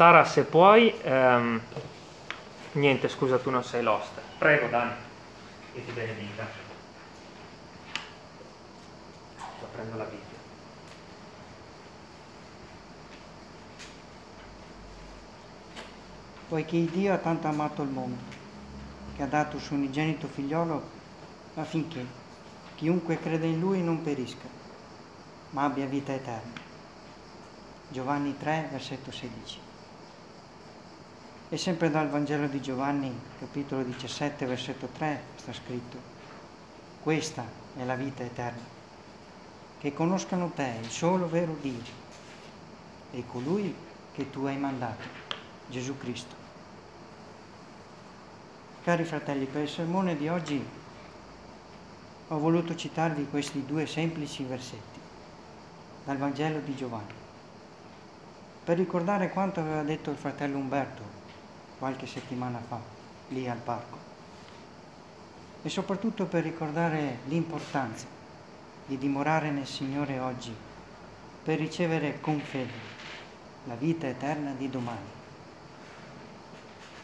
Sara, se puoi, ehm, niente, scusa, tu non sei l'host. Prego, Dani, che ti benedica. Sto prendo la Bibbia. Poiché Dio ha tanto amato il mondo, che ha dato il suo unigenito figliolo affinché chiunque crede in Lui non perisca, ma abbia vita eterna. Giovanni 3, versetto 16. E sempre dal Vangelo di Giovanni, capitolo 17, versetto 3, sta scritto, questa è la vita eterna, che conoscano te, il solo vero Dio, e colui che tu hai mandato, Gesù Cristo. Cari fratelli, per il sermone di oggi ho voluto citarvi questi due semplici versetti dal Vangelo di Giovanni, per ricordare quanto aveva detto il fratello Umberto qualche settimana fa, lì al parco. E soprattutto per ricordare l'importanza di dimorare nel Signore oggi, per ricevere con fede la vita eterna di domani.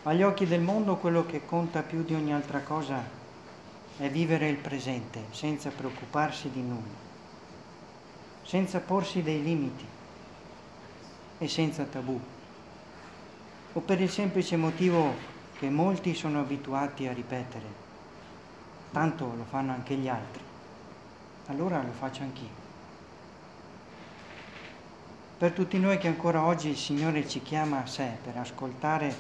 Agli occhi del mondo quello che conta più di ogni altra cosa è vivere il presente senza preoccuparsi di nulla, senza porsi dei limiti e senza tabù o per il semplice motivo che molti sono abituati a ripetere, tanto lo fanno anche gli altri, allora lo faccio anch'io. Per tutti noi che ancora oggi il Signore ci chiama a sé per ascoltare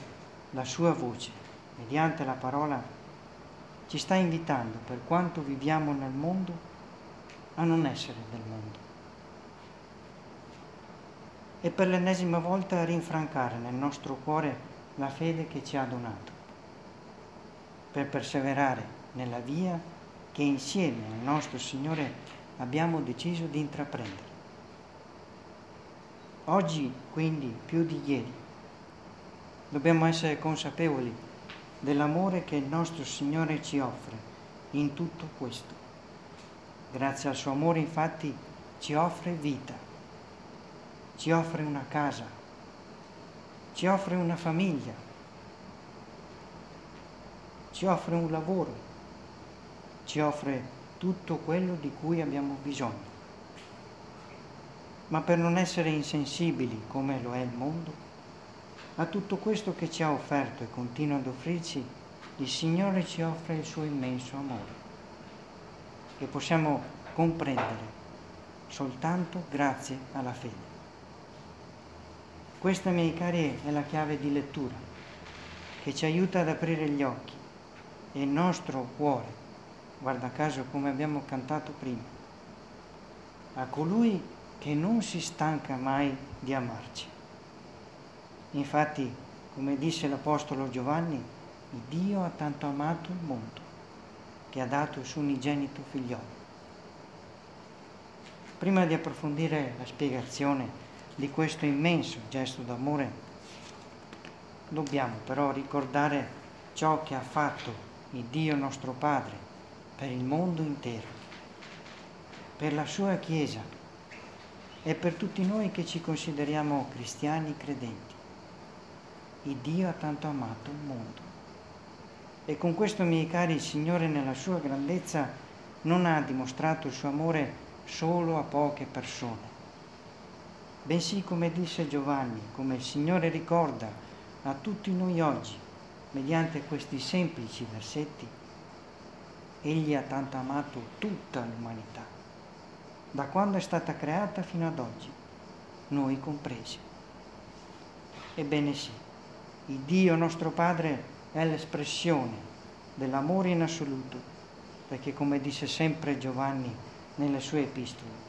la sua voce mediante la parola, ci sta invitando, per quanto viviamo nel mondo, a non essere del mondo e per l'ennesima volta rinfrancare nel nostro cuore la fede che ci ha donato, per perseverare nella via che insieme al nostro Signore abbiamo deciso di intraprendere. Oggi, quindi, più di ieri, dobbiamo essere consapevoli dell'amore che il nostro Signore ci offre in tutto questo. Grazie al suo amore, infatti, ci offre vita ci offre una casa, ci offre una famiglia, ci offre un lavoro, ci offre tutto quello di cui abbiamo bisogno. Ma per non essere insensibili come lo è il mondo, a tutto questo che ci ha offerto e continua ad offrirci, il Signore ci offre il suo immenso amore, che possiamo comprendere soltanto grazie alla fede. Questa, miei cari, è la chiave di lettura che ci aiuta ad aprire gli occhi e il nostro cuore, guarda caso come abbiamo cantato prima, a colui che non si stanca mai di amarci. Infatti, come disse l'Apostolo Giovanni, Dio ha tanto amato il mondo che ha dato il suo unigenito figliolo. Prima di approfondire la spiegazione di questo immenso gesto d'amore, dobbiamo però ricordare ciò che ha fatto il Dio nostro Padre per il mondo intero, per la sua Chiesa e per tutti noi che ci consideriamo cristiani credenti. Il Dio ha tanto amato il mondo. E con questo, miei cari, il Signore nella sua grandezza non ha dimostrato il suo amore solo a poche persone, bensì come disse Giovanni, come il Signore ricorda a tutti noi oggi, mediante questi semplici versetti, Egli ha tanto amato tutta l'umanità, da quando è stata creata fino ad oggi, noi compresi. Ebbene sì, il Dio nostro Padre è l'espressione dell'amore in assoluto, perché come disse sempre Giovanni nelle sue epistole,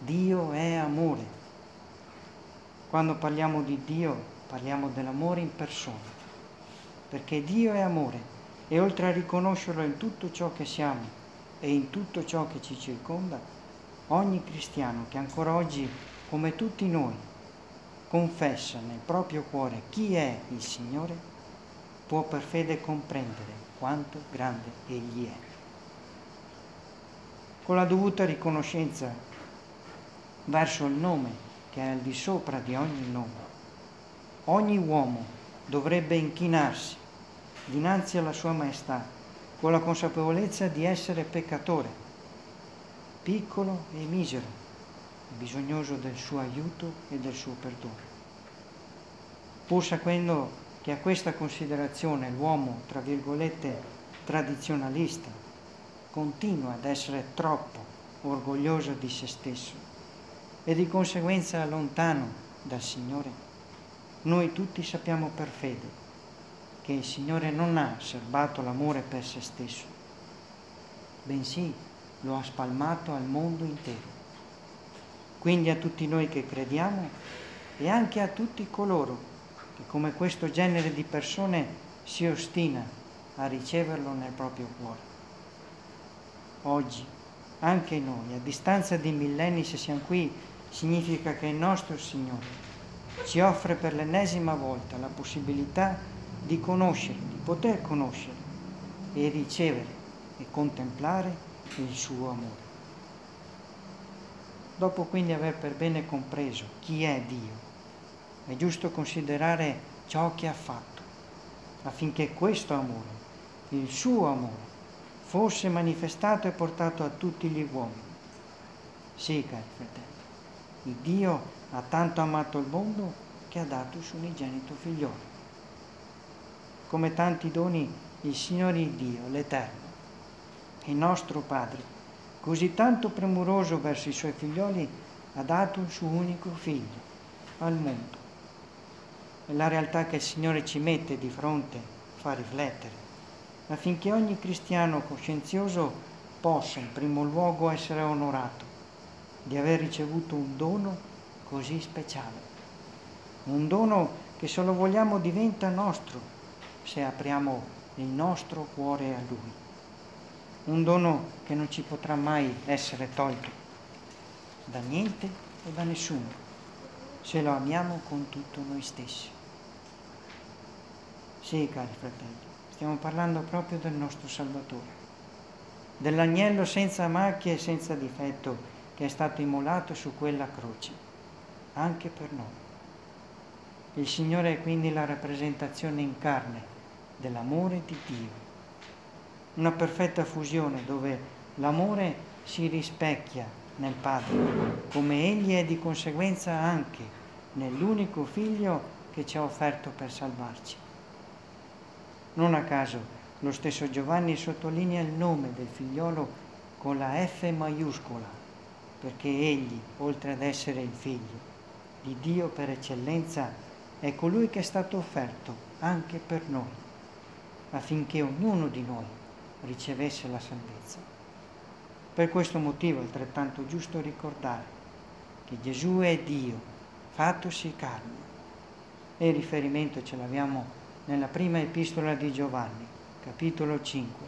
Dio è amore quando parliamo di Dio parliamo dell'amore in persona, perché Dio è amore e oltre a riconoscerlo in tutto ciò che siamo e in tutto ciò che ci circonda, ogni cristiano che ancora oggi, come tutti noi, confessa nel proprio cuore chi è il Signore, può per fede comprendere quanto grande Egli è. Con la dovuta riconoscenza verso il nome che è al di sopra di ogni nome. ogni uomo dovrebbe inchinarsi dinanzi alla sua maestà con la consapevolezza di essere peccatore, piccolo e misero, bisognoso del suo aiuto e del suo perdono. Pur sapendo che a questa considerazione l'uomo, tra virgolette, tradizionalista, continua ad essere troppo orgoglioso di se stesso e di conseguenza lontano dal Signore, noi tutti sappiamo per fede che il Signore non ha serbato l'amore per se stesso, bensì lo ha spalmato al mondo intero. Quindi a tutti noi che crediamo e anche a tutti coloro che come questo genere di persone si ostina a riceverlo nel proprio cuore. Oggi, anche noi, a distanza di millenni, se siamo qui, significa che il nostro Signore ci offre per l'ennesima volta la possibilità di conoscere, di poter conoscere e ricevere e contemplare il suo amore. Dopo quindi aver per bene compreso chi è Dio, è giusto considerare ciò che ha fatto, affinché questo amore, il suo amore, fosse manifestato e portato a tutti gli uomini. Sì, cari fratelli, il Dio ha tanto amato il mondo che ha dato il suo unigenito figliolo. Come tanti doni, il Signore Dio, l'Eterno, il nostro Padre, così tanto premuroso verso i suoi figlioli, ha dato il suo unico figlio al mondo. E la realtà che il Signore ci mette di fronte fa riflettere affinché ogni cristiano coscienzioso possa in primo luogo essere onorato di aver ricevuto un dono così speciale, un dono che se lo vogliamo diventa nostro se apriamo il nostro cuore a Lui, un dono che non ci potrà mai essere tolto da niente o da nessuno se lo amiamo con tutto noi stessi. Sì, cari fratelli, Stiamo parlando proprio del nostro Salvatore, dell'agnello senza macchie e senza difetto che è stato immolato su quella croce, anche per noi. Il Signore è quindi la rappresentazione in carne dell'amore di Dio, una perfetta fusione dove l'amore si rispecchia nel Padre, come Egli è di conseguenza anche nell'unico Figlio che ci ha offerto per salvarci. Non a caso lo stesso Giovanni sottolinea il nome del figliolo con la F maiuscola, perché egli, oltre ad essere il figlio di Dio per eccellenza, è colui che è stato offerto anche per noi, affinché ognuno di noi ricevesse la salvezza. Per questo motivo è altrettanto giusto ricordare che Gesù è Dio, fattosi carne, e il riferimento ce l'abbiamo nella prima epistola di Giovanni, capitolo 5,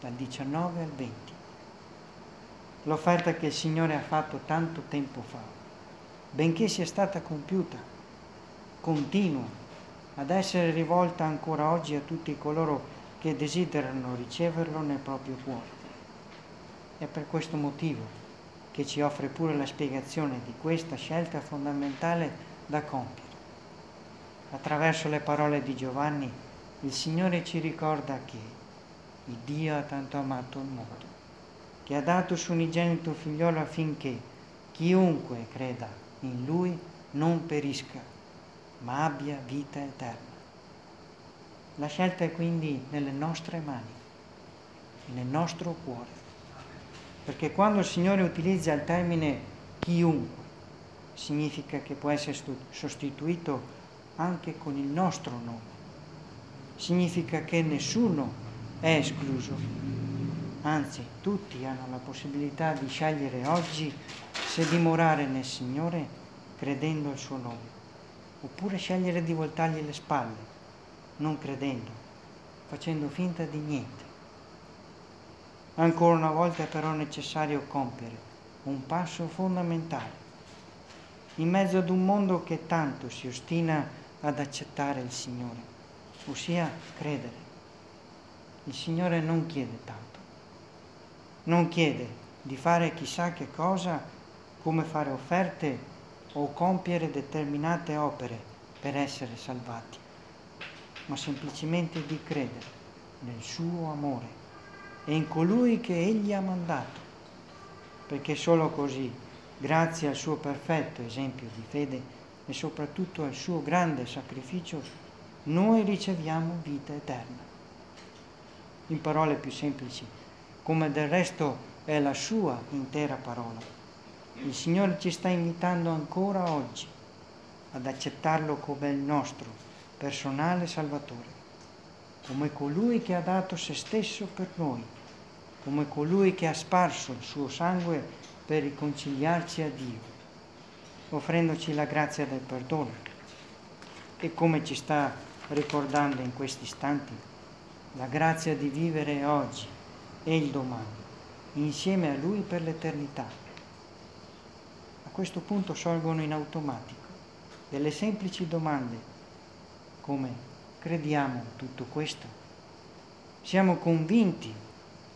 dal 19 al 20. L'offerta che il Signore ha fatto tanto tempo fa, benché sia stata compiuta, continua ad essere rivolta ancora oggi a tutti coloro che desiderano riceverlo nel proprio cuore. È per questo motivo che ci offre pure la spiegazione di questa scelta fondamentale da compiere. Attraverso le parole di Giovanni il Signore ci ricorda che il Dio ha tanto amato il mondo, che ha dato suo unigenito figliolo affinché chiunque creda in Lui non perisca, ma abbia vita eterna. La scelta è quindi nelle nostre mani, nel nostro cuore, perché quando il Signore utilizza il termine chiunque, significa che può essere sostituito anche con il nostro nome. Significa che nessuno è escluso, anzi tutti hanno la possibilità di scegliere oggi se dimorare nel Signore credendo al suo nome, oppure scegliere di voltargli le spalle, non credendo, facendo finta di niente. Ancora una volta è però necessario compiere un passo fondamentale in mezzo ad un mondo che tanto si ostina ad accettare il Signore, ossia credere. Il Signore non chiede tanto, non chiede di fare chissà che cosa, come fare offerte o compiere determinate opere per essere salvati, ma semplicemente di credere nel suo amore e in colui che egli ha mandato, perché solo così, grazie al suo perfetto esempio di fede e soprattutto al suo grande sacrificio, noi riceviamo vita eterna. In parole più semplici, come del resto è la sua intera parola. Il Signore ci sta invitando ancora oggi ad accettarlo come il nostro personale Salvatore, come colui che ha dato se stesso per noi, come colui che ha sparso il suo sangue per riconciliarci a Dio, offrendoci la grazia del perdono. E come ci sta ricordando in questi istanti, la grazia di vivere oggi e il domani insieme a Lui per l'eternità. A questo punto sorgono in automatico delle semplici domande come crediamo tutto questo? Siamo convinti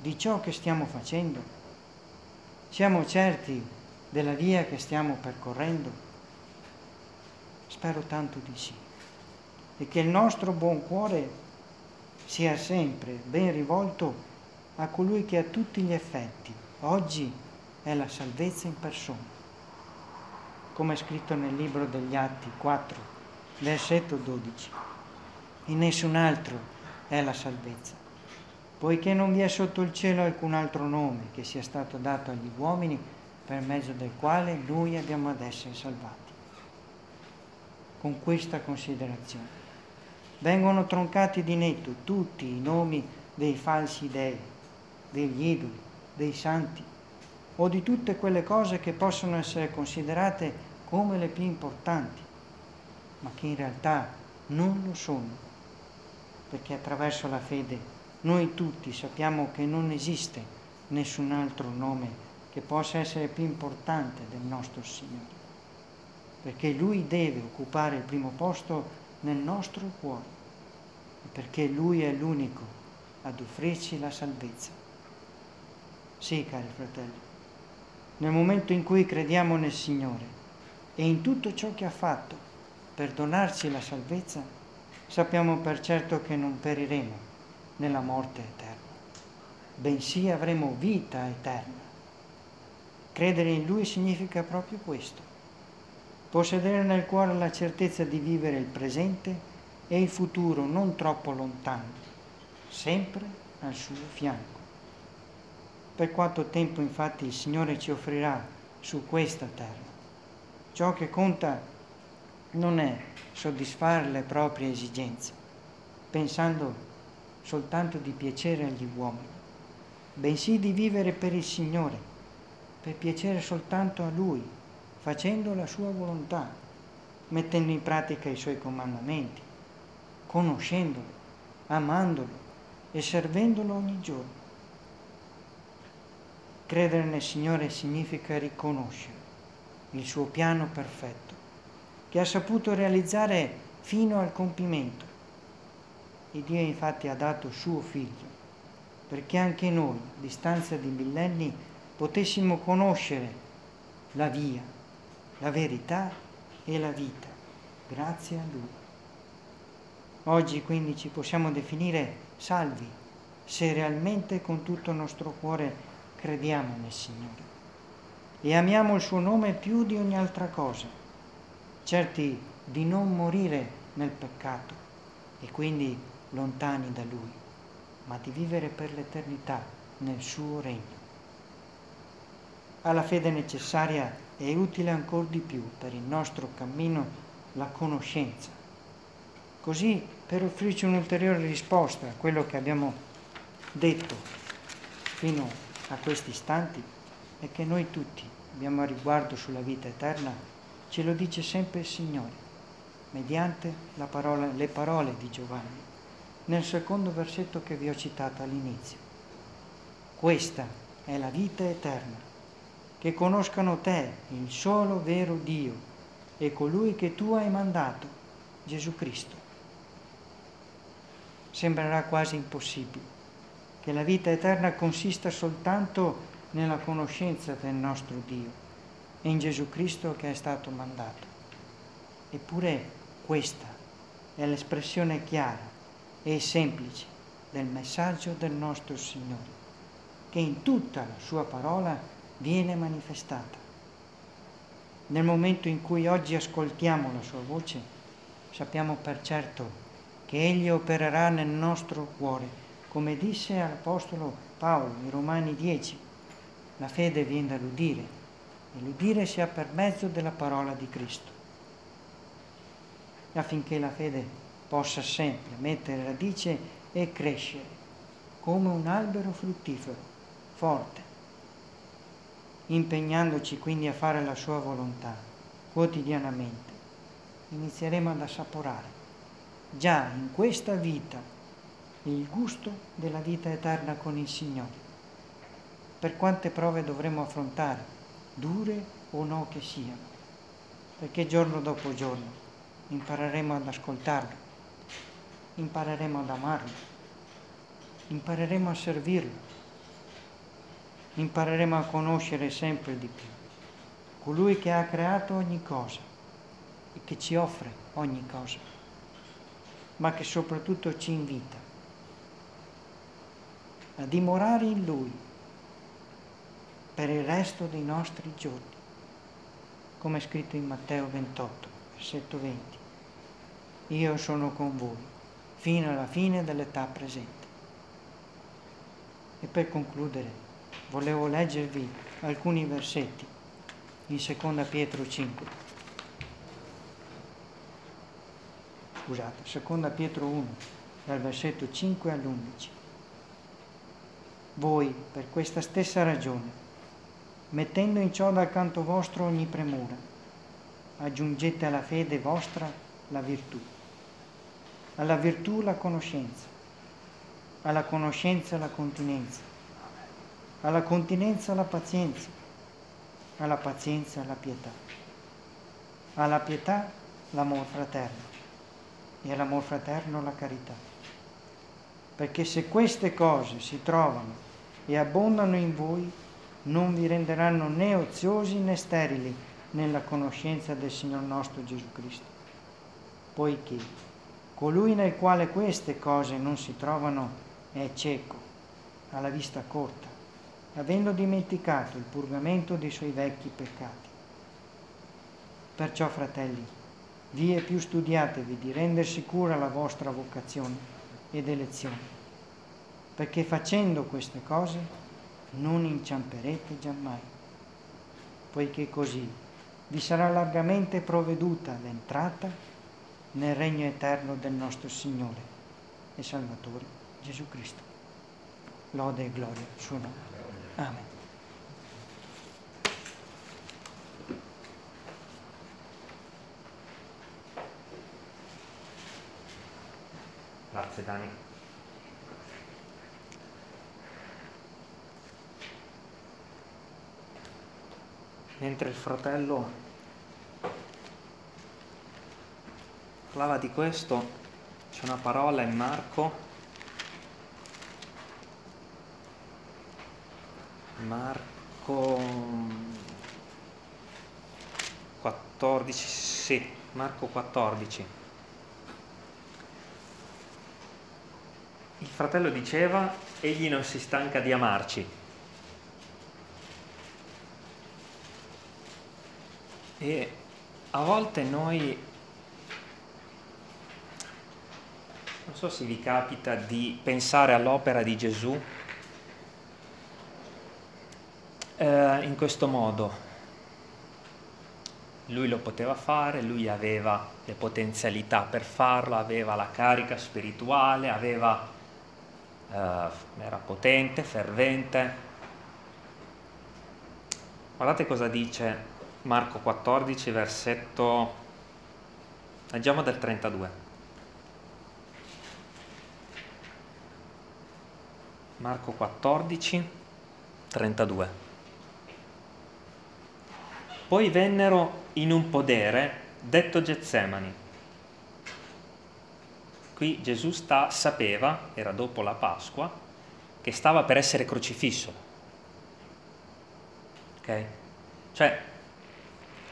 di ciò che stiamo facendo? Siamo certi della via che stiamo percorrendo? Spero tanto di sì. E che il nostro buon cuore sia sempre ben rivolto a colui che a tutti gli effetti oggi è la salvezza in persona. Come è scritto nel libro degli Atti 4, versetto 12. In nessun altro è la salvezza, poiché non vi è sotto il cielo alcun altro nome che sia stato dato agli uomini per mezzo del quale noi abbiamo ad essere salvati. Con questa considerazione vengono troncati di netto tutti i nomi dei falsi dei degli idoli, dei santi o di tutte quelle cose che possono essere considerate come le più importanti, ma che in realtà non lo sono, perché attraverso la fede noi tutti sappiamo che non esiste nessun altro nome che possa essere più importante del nostro Signore, perché Lui deve occupare il primo posto nel nostro cuore, perché Lui è l'unico ad offrirci la salvezza. Sì, cari fratelli, nel momento in cui crediamo nel Signore e in tutto ciò che ha fatto per donarci la salvezza, sappiamo per certo che non periremo nella morte eterna, bensì avremo vita eterna. Credere in Lui significa proprio questo, possedere nel cuore la certezza di vivere il presente e il futuro non troppo lontano, sempre al suo fianco. Per quanto tempo infatti il Signore ci offrirà su questa terra? Ciò che conta non è soddisfare le proprie esigenze, pensando soltanto di piacere agli uomini, bensì di vivere per il Signore, per piacere soltanto a Lui, facendo la sua volontà, mettendo in pratica i suoi comandamenti, conoscendolo, amandolo e servendolo ogni giorno. Credere nel Signore significa riconoscere il suo piano perfetto, che ha saputo realizzare fino al compimento. E Dio infatti ha dato suo figlio, perché anche noi, a distanza di millenni, potessimo conoscere la via, la verità e la vita, grazie a Lui. Oggi quindi ci possiamo definire salvi, se realmente con tutto il nostro cuore crediamo nel Signore e amiamo il suo nome più di ogni altra cosa, certi di non morire nel peccato e quindi lontani da Lui, ma di vivere per l'eternità nel suo regno. Alla fede necessaria è utile ancora di più per il nostro cammino la conoscenza. Così per offrirci un'ulteriore risposta a quello che abbiamo detto fino a a questi istanti è che noi tutti abbiamo a riguardo sulla vita eterna, ce lo dice sempre il Signore, mediante parola, le parole di Giovanni, nel secondo versetto che vi ho citato all'inizio. Questa è la vita eterna, che conoscano te, il solo vero Dio, e colui che tu hai mandato, Gesù Cristo. Sembrerà quasi impossibile che la vita eterna consista soltanto nella conoscenza del nostro Dio e in Gesù Cristo che è stato mandato. Eppure Questa è l'espressione chiara e semplice del messaggio del nostro Signore, che in tutta la sua parola viene manifestata. Nel momento in cui oggi ascoltiamo la sua voce, sappiamo per certo che Egli opererà nel nostro cuore, come disse all'Apostolo Paolo in Romani 10. La fede viene dall'udire e l'udire sia per mezzo della parola di Cristo. Affinché la fede possa sempre mettere radice e crescere come un albero fruttifero, forte, impegnandoci quindi a fare la sua volontà quotidianamente, inizieremo ad assaporare già in questa vita il gusto della vita eterna con il Signore. Per quante prove dovremo affrontare, dure o no che siano, perché giorno dopo giorno impareremo ad ascoltarlo, impareremo ad amarlo, impareremo a servirlo, impareremo a conoscere sempre di più colui che ha creato ogni cosa e che ci offre ogni cosa ma che soprattutto ci invita a dimorare in Lui per il resto dei nostri giorni, come è scritto in Matteo 28, versetto 20. Io sono con voi fino alla fine dell'età presente. E per concludere, volevo leggervi alcuni versetti in 2 Pietro 5. scusate, seconda Pietro 1, dal versetto 5 all'11. Voi, per questa stessa ragione, mettendo in ciò dal canto vostro ogni premura, aggiungete alla fede vostra la virtù, alla virtù la conoscenza, alla conoscenza la continenza, alla continenza la pazienza, alla pazienza la pietà, alla pietà l'amor fraterno e all'amor fraterno la carità. Perché se queste cose si trovano e abbondano in voi, non vi renderanno né oziosi né sterili nella conoscenza del Signor nostro Gesù Cristo. Poiché colui nel quale queste cose non si trovano è cieco, ha la vista corta, avendo dimenticato il purgamento dei suoi vecchi peccati. Perciò, fratelli, vie più studiatevi di render sicura la vostra vocazione ed elezione, perché facendo queste cose non inciamperete giammai, poiché così vi sarà largamente provveduta l'entrata nel regno eterno del nostro Signore e Salvatore Gesù Cristo. Lode e gloria al suo nome. Amen. Grazie Dani. Mentre il fratello parlava di questo, c'è una parola in Marco. Marco 14, sì, Marco 14. Fratello diceva, egli non si stanca di amarci. E a volte noi, non so se vi capita di pensare all'opera di Gesù eh, in questo modo. Lui lo poteva fare, lui aveva le potenzialità per farlo, aveva la carica spirituale, aveva eh, era potente, fervente. Guardate cosa dice Marco 14, versetto, leggiamo del 32. Marco 14, 32. Poi vennero in un podere detto Getsemani Qui Gesù sta, sapeva, era dopo la Pasqua, che stava per essere crocifisso. Ok? Cioè,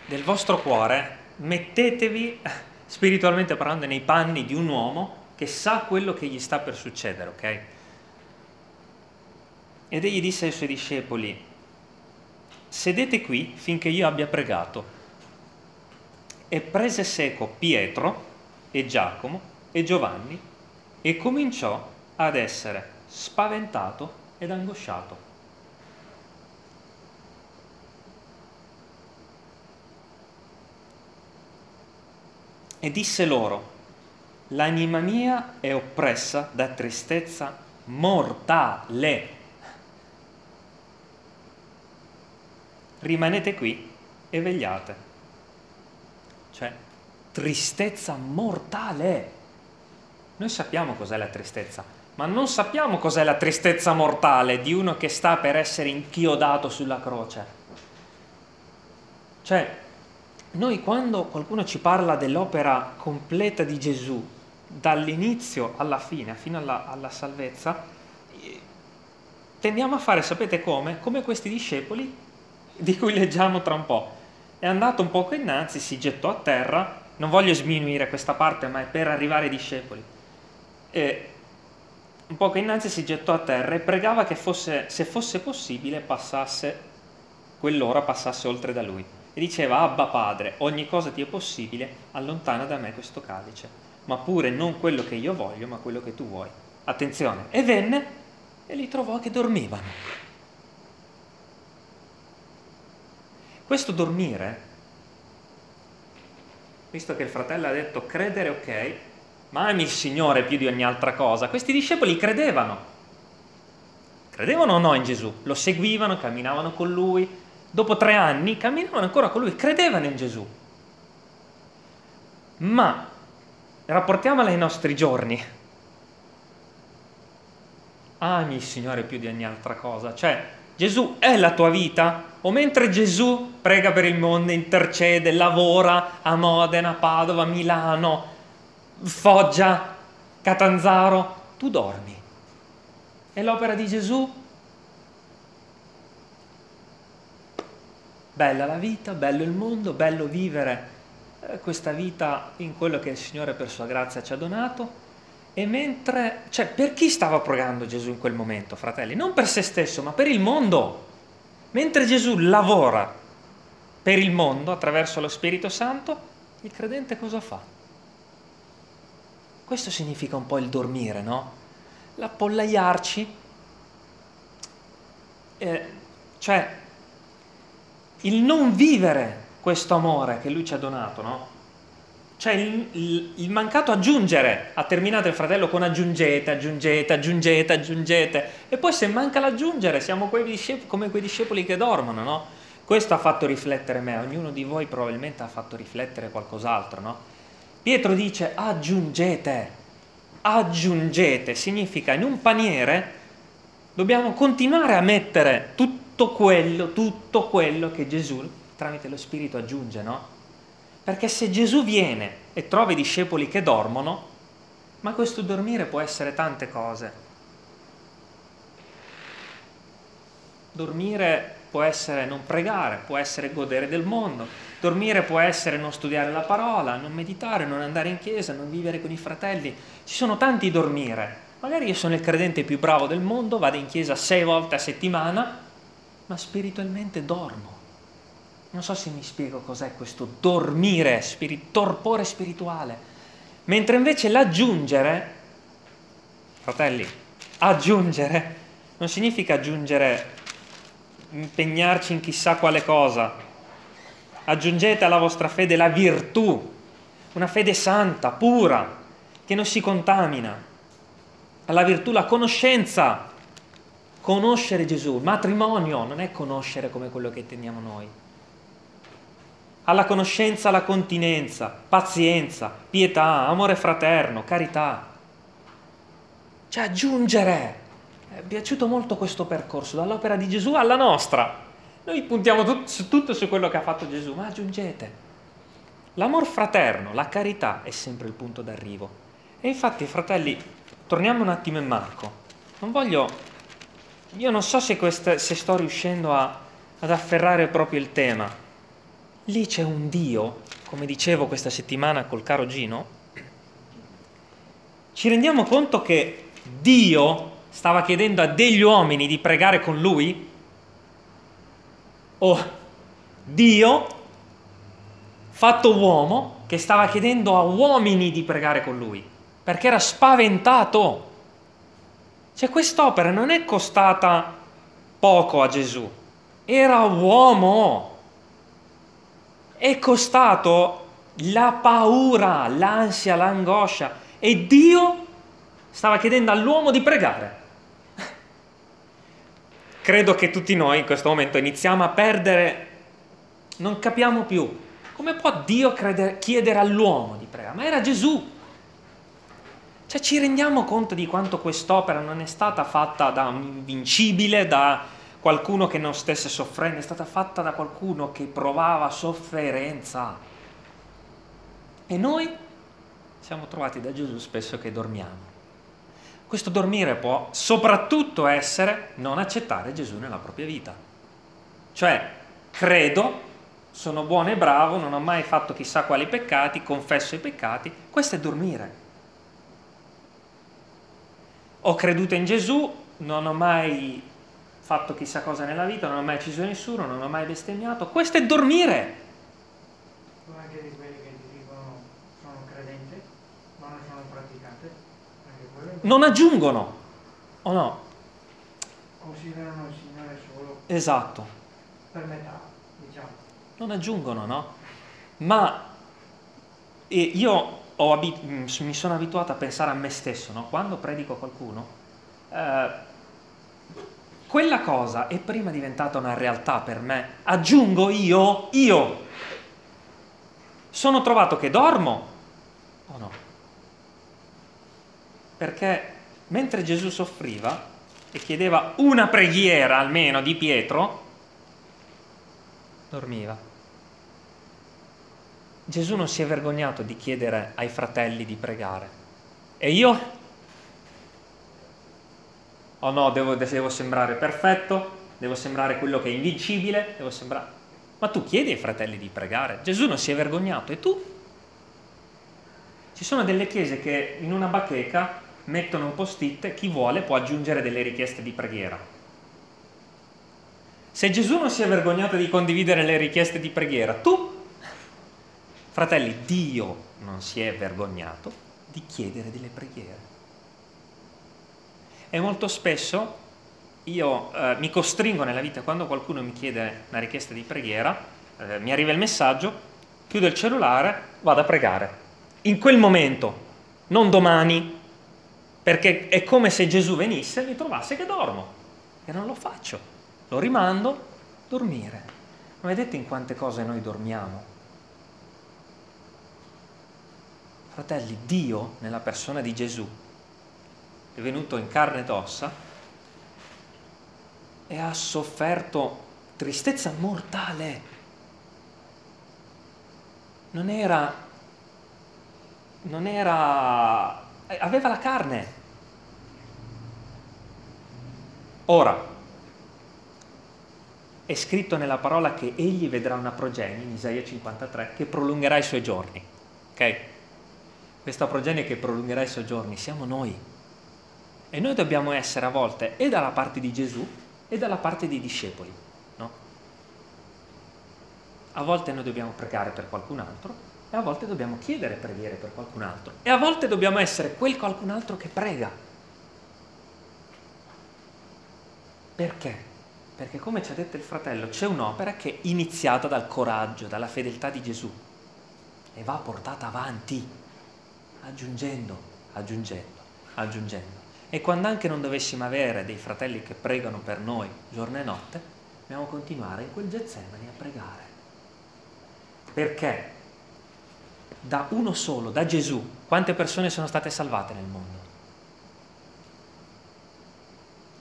nel vostro cuore mettetevi, spiritualmente parlando nei panni di un uomo che sa quello che gli sta per succedere, ok? Ed egli disse ai suoi discepoli, sedete qui finché io abbia pregato. E prese seco Pietro e Giacomo e Giovanni e cominciò ad essere spaventato ed angosciato. E disse loro, l'anima mia è oppressa da tristezza mortale. Rimanete qui e vegliate. Cioè, tristezza mortale. Noi sappiamo cos'è la tristezza, ma non sappiamo cos'è la tristezza mortale di uno che sta per essere inchiodato sulla croce. Cioè, noi quando qualcuno ci parla dell'opera completa di Gesù, dall'inizio alla fine, fino alla, alla salvezza, tendiamo a fare, sapete come? Come questi discepoli di cui leggiamo tra un po'. È andato un poco innanzi, si gettò a terra, non voglio sminuire questa parte, ma è per arrivare ai discepoli e un poco innanzi si gettò a terra e pregava che fosse, se fosse possibile passasse quell'ora passasse oltre da lui. E diceva Abba Padre ogni cosa ti è possibile allontana da me questo calice. Ma pure non quello che io voglio ma quello che tu vuoi. Attenzione. E venne e li trovò che dormivano. Questo dormire visto che il fratello ha detto credere ok ma ami il Signore più di ogni altra cosa. Questi discepoli credevano. Credevano o no in Gesù? Lo seguivano, camminavano con lui. Dopo tre anni camminavano ancora con lui, credevano in Gesù. Ma rapportiamola ai nostri giorni. Ami il Signore più di ogni altra cosa. Cioè, Gesù è la tua vita? O mentre Gesù prega per il mondo, intercede, lavora a Modena, Padova, Milano, Foggia, Catanzaro, tu dormi. È l'opera di Gesù? Bella la vita, bello il mondo, bello vivere eh, questa vita in quello che il Signore per sua grazia ci ha donato. E mentre, cioè, per chi stava pregando Gesù in quel momento, fratelli? Non per se stesso, ma per il mondo. Mentre Gesù lavora per il mondo attraverso lo Spirito Santo, il credente cosa fa? Questo significa un po' il dormire, no? L'appollaiarci, eh, cioè il non vivere questo amore che lui ci ha donato, no? Cioè il, il, il, mancato aggiungere, ha terminato il fratello con aggiungete, aggiungete, aggiungete, aggiungete, e poi se manca l'aggiungere siamo discepoli, come quei discepoli che dormono, no? Questo ha fatto riflettere me, ognuno di voi probabilmente ha fatto riflettere qualcos'altro, no? Pietro dice aggiungete, aggiungete, significa in un paniere dobbiamo continuare a mettere tutto quello, tutto quello che Gesù tramite lo Spirito aggiunge, no? Perché se Gesù viene e trova i discepoli che dormono, ma questo dormire può essere tante cose. Dormire può essere non pregare, può essere godere del mondo, dormire può essere non studiare la parola, non meditare, non andare in chiesa, non vivere con i fratelli. Ci sono tanti dormire. Magari io sono il credente più bravo del mondo, vado in chiesa sei volte a settimana, ma spiritualmente dormo. Non so se mi spiego cos'è questo dormire, spirit- torpore spirituale. Mentre invece l'aggiungere, fratelli, aggiungere non significa aggiungere impegnarci in chissà quale cosa. Aggiungete alla vostra fede la virtù, una fede santa, pura, che non si contamina. Alla virtù la conoscenza, conoscere Gesù. Matrimonio non è conoscere come quello che intendiamo noi. Alla conoscenza la continenza, pazienza, pietà, amore fraterno, carità. Cioè aggiungere è piaciuto molto questo percorso, dall'opera di Gesù alla nostra. Noi puntiamo tut- tutto su quello che ha fatto Gesù, ma aggiungete. L'amor fraterno, la carità è sempre il punto d'arrivo. E infatti, fratelli, torniamo un attimo in Marco. Non voglio... Io non so se, questa, se sto riuscendo a, ad afferrare proprio il tema, lì c'è un Dio, come dicevo questa settimana col caro Gino, ci rendiamo conto che Dio stava chiedendo a degli uomini di pregare con lui? O Dio, fatto uomo, che stava chiedendo a uomini di pregare con lui? Perché era spaventato. Cioè quest'opera non è costata poco a Gesù, era uomo. È costato la paura, l'ansia, l'angoscia e Dio stava chiedendo all'uomo di pregare. Credo che tutti noi in questo momento iniziamo a perdere, non capiamo più come può Dio credere, chiedere all'uomo di pregare, ma era Gesù. Cioè ci rendiamo conto di quanto quest'opera non è stata fatta da un invincibile, da qualcuno che non stesse soffrendo, è stata fatta da qualcuno che provava sofferenza. E noi siamo trovati da Gesù spesso che dormiamo. Questo dormire può soprattutto essere non accettare Gesù nella propria vita. Cioè, credo, sono buono e bravo, non ho mai fatto chissà quali peccati, confesso i peccati, questo è dormire. Ho creduto in Gesù, non ho mai fatto chissà cosa nella vita, non ho mai ucciso nessuno, non ho mai bestemmiato, questo è dormire. Anche di quelli che ti dicono sono credente, ma non sono praticante, anche quello Non aggiungono, o no? considerano il Signore solo Esatto, per metà, diciamo. non aggiungono, no? Ma io abit- mi sono abituato a pensare a me stesso, no? Quando predico a qualcuno, eh, quella cosa è prima diventata una realtà per me. Aggiungo io, io. Sono trovato che dormo o no? Perché mentre Gesù soffriva e chiedeva una preghiera almeno di Pietro, dormiva. Gesù non si è vergognato di chiedere ai fratelli di pregare. E io oh no, devo, devo sembrare perfetto, devo sembrare quello che è invincibile, devo sembrare... Ma tu chiedi ai fratelli di pregare. Gesù non si è vergognato, e tu? Ci sono delle chiese che in una bacheca mettono un post-it, chi vuole può aggiungere delle richieste di preghiera. Se Gesù non si è vergognato di condividere le richieste di preghiera, tu, fratelli, Dio non si è vergognato di chiedere delle preghiere. E molto spesso io eh, mi costringo nella vita, quando qualcuno mi chiede una richiesta di preghiera, eh, mi arriva il messaggio, chiudo il cellulare, vado a pregare. In quel momento, non domani, perché è come se Gesù venisse e mi trovasse che dormo. E non lo faccio. Lo rimando, dormire. Ma vedete in quante cose noi dormiamo? Fratelli, Dio, nella persona di Gesù, è venuto in carne ed ossa e ha sofferto tristezza mortale. Non era, non era, aveva la carne. Ora, è scritto nella parola che egli vedrà una progenie, in Isaia 53, che prolungherà i suoi giorni. Ok? Questa progenie che prolungherà i suoi giorni siamo noi. E noi dobbiamo essere a volte e dalla parte di Gesù e dalla parte dei discepoli. No? A volte noi dobbiamo pregare per qualcun altro e a volte dobbiamo chiedere preghiere per qualcun altro. E a volte dobbiamo essere quel qualcun altro che prega. Perché? Perché come ci ha detto il fratello, c'è un'opera che è iniziata dal coraggio, dalla fedeltà di Gesù e va portata avanti, aggiungendo, aggiungendo, aggiungendo. E quando anche non dovessimo avere dei fratelli che pregano per noi giorno e notte, dobbiamo continuare in quel Getsemani a pregare. Perché da uno solo, da Gesù, quante persone sono state salvate nel mondo?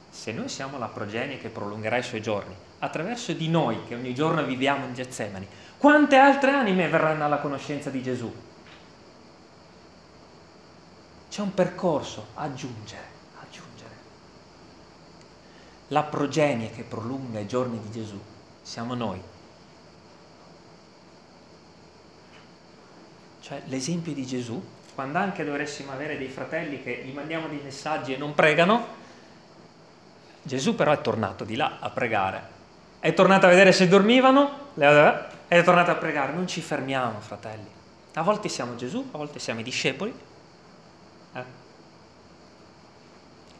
Se noi siamo la progenie che prolungherà i suoi giorni, attraverso di noi che ogni giorno viviamo in Getsemani, quante altre anime verranno alla conoscenza di Gesù? C'è un percorso, aggiungere la progenie che prolunga i giorni di Gesù siamo noi. Cioè l'esempio di Gesù, quando anche dovessimo avere dei fratelli che gli mandiamo dei messaggi e non pregano, Gesù però è tornato di là a pregare. È tornato a vedere se dormivano è tornato a pregare. Non ci fermiamo, fratelli. A volte siamo Gesù, a volte siamo i discepoli. Eh?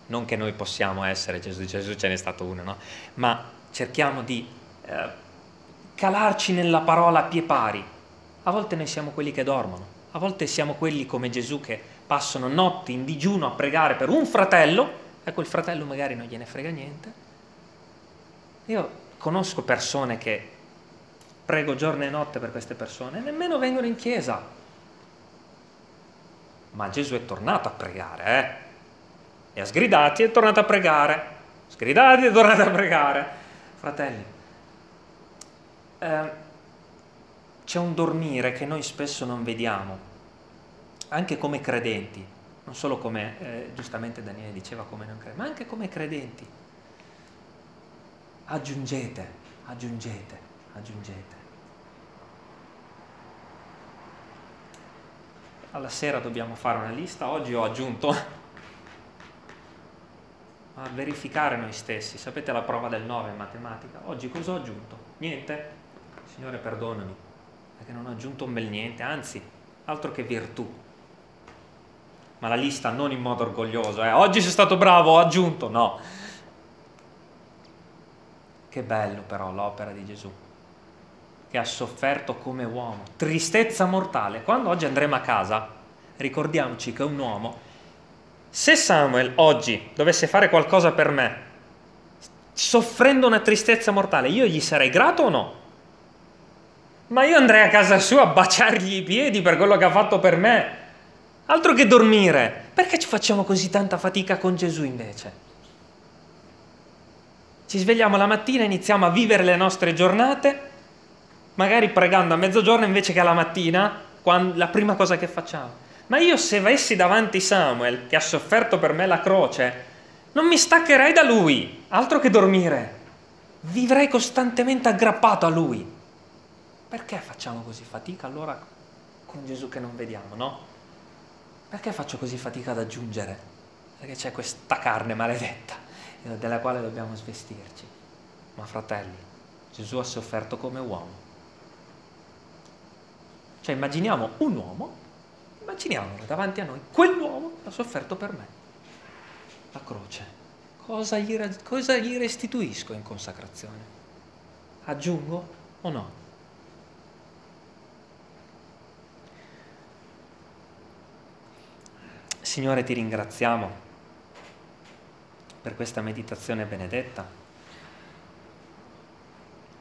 Non che noi possiamo essere Gesù, Gesù ce n'è stato uno, no? Ma cerchiamo di eh, calarci nella parola a pie pari. A volte noi siamo quelli che dormono, a volte siamo quelli come Gesù che passano notti in digiuno a pregare per un fratello e quel fratello magari non gliene frega niente. Io conosco persone che prego giorno e notte per queste persone, nemmeno vengono in chiesa. Ma Gesù è tornato a pregare, eh? E ha sgridati è tornato a pregare. Sgridati è tornato a pregare. Fratelli, eh, c'è un dormire che noi spesso non vediamo, anche come credenti, non solo come, eh, giustamente Daniele diceva come non credenti, ma anche come credenti. Aggiungete, aggiungete, aggiungete. alla sera dobbiamo fare una lista, oggi ho aggiunto a verificare noi stessi, sapete la prova del 9 in matematica, oggi cosa ho aggiunto? Niente? Signore perdonami, perché non ho aggiunto un bel niente, anzi, altro che virtù. Ma la lista non in modo orgoglioso, eh? oggi sei stato bravo, ho aggiunto, no. Che bello però l'opera di Gesù che ha sofferto come uomo, tristezza mortale. Quando oggi andremo a casa, ricordiamoci che un uomo. Se Samuel oggi dovesse fare qualcosa per me, soffrendo una tristezza mortale, io gli sarei grato o no? Ma io andrei a casa sua a baciargli i piedi per quello che ha fatto per me. Altro che dormire. Perché ci facciamo così tanta fatica con Gesù invece? Ci svegliamo la mattina, iniziamo a vivere le nostre giornate magari pregando a mezzogiorno invece che alla mattina, la prima cosa che facciamo. Ma io se avessi davanti Samuel, che ha sofferto per me la croce, non mi staccherei da lui, altro che dormire. Vivrei costantemente aggrappato a lui. Perché facciamo così fatica allora con Gesù che non vediamo, no? Perché faccio così fatica ad aggiungere? Perché c'è questa carne maledetta della quale dobbiamo svestirci. Ma fratelli, Gesù ha sofferto come uomo cioè immaginiamo un uomo, immaginiamolo davanti a noi, quell'uomo ha sofferto per me. La croce. Cosa gli, cosa gli restituisco in consacrazione? Aggiungo o no? Signore, ti ringraziamo per questa meditazione benedetta,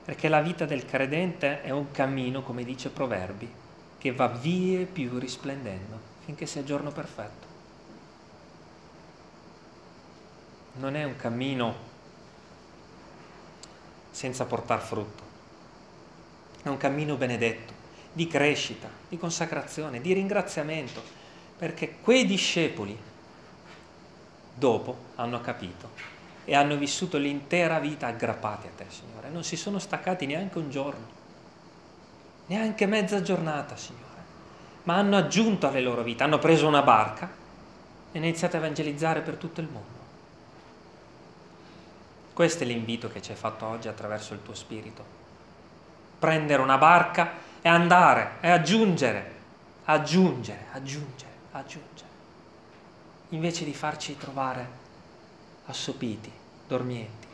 perché la vita del credente è un cammino, come dice Proverbi, che va vie più risplendendo finché sia giorno perfetto. Non è un cammino senza portar frutto, è un cammino benedetto, di crescita, di consacrazione, di ringraziamento, perché quei discepoli dopo hanno capito e hanno vissuto l'intera vita aggrappati a te, Signore, non si sono staccati neanche un giorno neanche mezza giornata, Signore, ma hanno aggiunto alle loro vite, hanno preso una barca e hanno iniziato a evangelizzare per tutto il mondo. Questo è l'invito che ci hai fatto oggi attraverso il tuo Spirito. Prendere una barca e andare e aggiungere, aggiungere, aggiungere, aggiungere, invece di farci trovare assopiti, dormienti.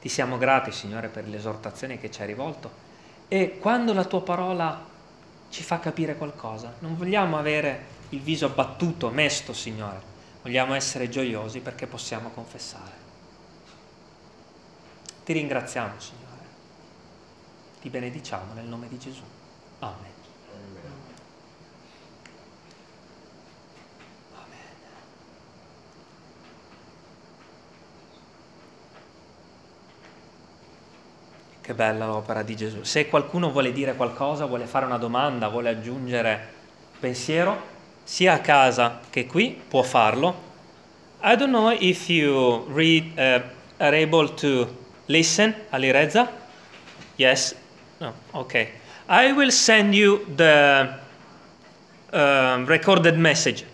Ti siamo grati, Signore, per l'esortazione che ci hai rivolto e quando la tua parola ci fa capire qualcosa, non vogliamo avere il viso abbattuto, mesto, Signore, vogliamo essere gioiosi perché possiamo confessare. Ti ringraziamo, Signore. Ti benediciamo nel nome di Gesù. Amen. Che bella l'opera di Gesù. Se qualcuno vuole dire qualcosa, vuole fare una domanda, vuole aggiungere pensiero, sia a casa che qui, può farlo. I don't know if you read, uh, are able to listen, Alireza. Yes? No, ok. I will send you the uh, recorded message.